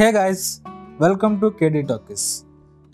Hey guys welcome to KD talkies.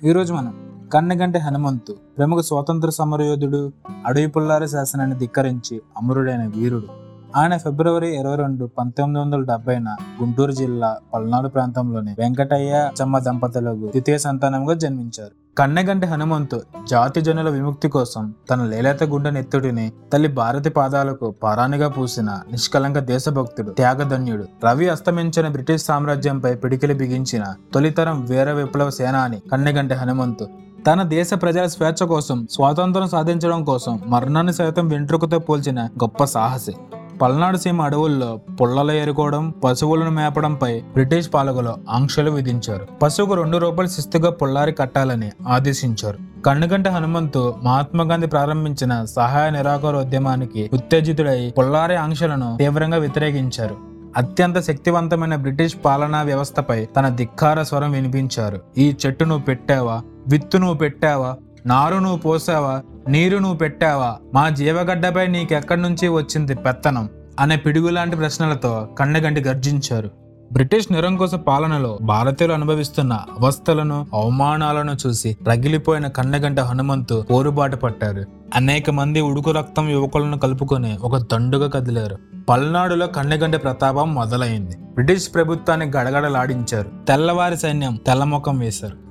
ఈరోజు మనం కన్నగంటి హనుమంతు ప్రముఖ స్వాతంత్ర సమరయోధుడు అడవి పుల్లారి శాసనాన్ని ధిక్కరించి అమరుడైన వీరుడు ఆయన ఫిబ్రవరి ఇరవై రెండు పంతొమ్మిది వందల డెబ్బైన గుంటూరు జిల్లా పల్నాడు ప్రాంతంలోని వెంకటయ్య చమ్మ దంపతులకు ద్వితీయ సంతానంగా జన్మించారు. కన్నెగంటి హనుమంతు జాతి జనుల విముక్తి కోసం తన లేలేత గుండె నెత్తుడిని తల్లి భారతి పాదాలకు పారానిగా పూసిన నిష్కలంక దేశభక్తుడు త్యాగధన్యుడు రవి అస్తమించిన బ్రిటిష్ సామ్రాజ్యంపై పిడికిలి బిగించిన తొలితరం వీర విప్లవ సేనాని కన్నెగంటి హనుమంతు. తన దేశ ప్రజల స్వేచ్ఛ కోసం స్వాతంత్రం సాధించడం కోసం మరణాన్ని సైతం వెంట్రుకతో పోల్చిన గొప్ప సాహసి. పల్నాడు సీమ అడవుల్లో పుల్లలు ఏరుకోవడం పశువులను మేపడంపై బ్రిటిష్ పాలకులు ఆంక్షలు విధించారు. పశువుకు రెండు రూపాయలు శిస్తుగా పుల్లారి కట్టాలని ఆదేశించారు. కన్నుగంట హనుమంతు మహాత్మా గాంధీ ప్రారంభించిన సహాయ నిరాకార ఉద్యమానికి ఉత్తేజితుడై పుల్లారి ఆంక్షలను తీవ్రంగా వ్యతిరేకించారు. అత్యంత శక్తివంతమైన బ్రిటిష్ పాలనా వ్యవస్థపై తన ధిక్కార స్వరం వినిపించారు. ఈ చెట్టు నువ్వు పెట్టావా? విత్తు నువ్వు పెట్టావా? నారు నువ్వు పోసావా? నీరు నువ్వు పెట్టావా? మా జీవగడ్డపై నీకెక్కడి నుంచి వచ్చింది పెత్తనం? అనే పిడుగులాంటి ప్రశ్నలతో కన్నగంటి గర్జించారు. బ్రిటిష్ నిరంకుశ పాలనలో భారతీయులు అనుభవిస్తున్న అవస్థలను అవమానాలను చూసి రగిలిపోయిన కన్నగంట హనుమంతు పోరుబాటు పట్టారు. అనేక మంది ఉడుకు రక్తం యువకులను కలుపుకొని ఒక దండుగా కదిలారు. పల్నాడులో కన్నెగంటి ప్రతాపం మొదలైంది. బ్రిటిష్ ప్రభుత్వాన్ని గడగడలాడించారు. తెల్లవారి సైన్యం తెల్లముఖం వేశారు.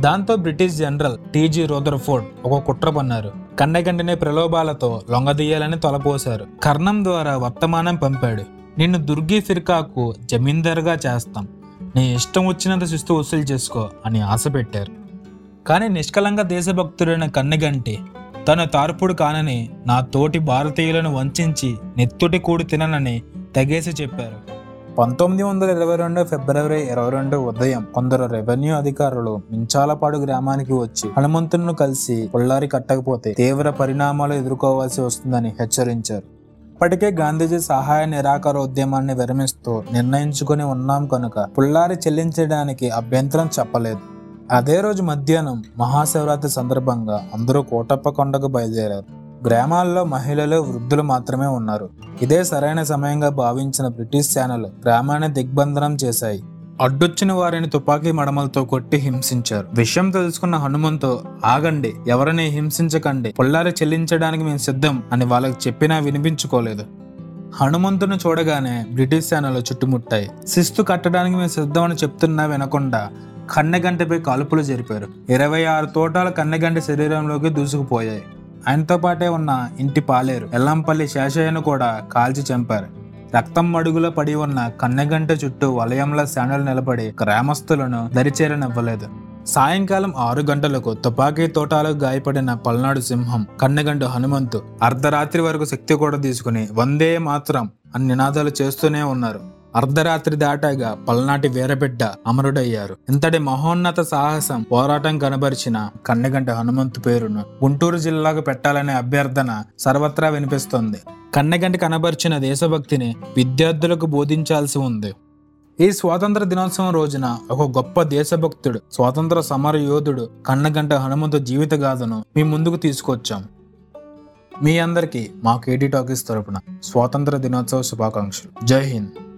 దాంతో బ్రిటిష్ జనరల్ టీజీ రోదర్ఫోర్డ్ ఒక కుట్ర పన్నారు. కన్నెగంటిని ప్రలోభాలతో లొంగదీయాలని తొలపోశారు కర్ణం ద్వారా వర్తమానం పంపాడు. నిన్ను దుర్గి ఫిర్కాకు జమీందారుగా చేస్తాం. నీ ఇష్టం వచ్చినంత శిస్తు వసూలు చేసుకో అని ఆశ పెట్టారు. కానీ నిష్కలంగా దేశభక్తుడైన కన్నెగంటి తన తార్పుడు కానని నా తోటి భారతీయులను వంచించి నెత్తుటి కూడి తిననని తెగేసి చెప్పారు. పంతొమ్మిది వందల ఇరవై రెండు ఫిబ్రవరి ఇరవై రెండు ఉదయం కొందరు రెవెన్యూ అధికారులు మించాలపాడు గ్రామానికి వచ్చి హనుమంతులను కలిసి పుల్లారి కట్టకపోతే తీవ్ర పరిణామాలు ఎదుర్కోవాల్సి వస్తుందని హెచ్చరించారు. ఇప్పటికే గాంధీజీ సహాయ నిరాకార ఉద్యమాన్ని విరమిస్తూ నిర్ణయించుకుని ఉన్నాం కనుక పుల్లారి చెల్లించడానికి అభ్యంతరం చెప్పలేదు. అదే రోజు మధ్యాహ్నం మహాశివరాత్రి సందర్భంగా అందరూ కోటప్ప కొండకు బయలుదేరారు. గ్రామాల్లో మహిళలు వృద్ధులు మాత్రమే ఉన్నారు. ఇదే సరైన సమయంగా భావించిన బ్రిటిష్ సేనలు గ్రామాన్ని దిగ్బంధనం చేశాయి. అడ్డొచ్చిన వారిని తుపాకీ మడమలతో కొట్టి హింసించారు. విషయం తెలుసుకున్న హనుమంతు ఆగండి ఎవరిని హింసించకండి పుల్లారి చెల్లించడానికి మేము సిద్ధం అని వాళ్ళకి చెప్పినా వినిపించుకోలేదు. హనుమంతుని చూడగానే బ్రిటిష్ సేనలు చుట్టుముట్టాయి. శిస్తు కట్టడానికి మేము సిద్ధం అని చెప్తున్నా వినకుండా కన్నెగంటపై కాల్పులు జరిపారు. ఇరవై ఆరు తోటాలు కన్నెగంట శరీరంలోకి దూసుకుపోయాయి. ఆయనతో పాటే ఉన్న ఇంటి పాలేరు ఎల్లంపల్లి శేషయ్యను కూడా కాల్చి చంపారు. రక్తం మడుగులో పడి ఉన్న కన్నెగంట చుట్టూ వలయంలో శాండలు నిలబడి గ్రామస్తులను దరిచేరనివ్వలేదు. సాయంకాలం ఆరు గంటలకు తుపాకీ తోటాలకు గాయపడిన పల్నాడు సింహం కన్నెగంటు హనుమంతు అర్ధరాత్రి వరకు శక్తి కూడా తీసుకుని వందే మాత్రం అని నినాదాలు చేస్తూనే ఉన్నారు. అర్ధరాత్రి దాటాగా పల్నాటి వీరబిడ్డ అమరుడయ్యారు. ఇంతటి మహోన్నత సాహసం పోరాటం కనబరిచిన కన్నెగంట హనుమంతు పేరును గుంటూరు జిల్లాకు పెట్టాలనే అభ్యర్థన సర్వత్రా వినిపిస్తోంది. కన్నెగంట కనబరిచిన దేశభక్తిని విద్యార్థులకు బోధించాల్సి ఉంది. ఈ స్వాతంత్ర దినోత్సవం రోజున ఒక గొప్ప దేశభక్తుడు స్వాతంత్ర సమర యోధుడు కన్నగంట హనుమంతు జీవిత గాథను మీ ముందుకు తీసుకొచ్చాం. మీ అందరికీ మా కేటీ టాకీస్ తరపున స్వాతంత్ర దినోత్సవ శుభాకాంక్షలు. జై హింద్.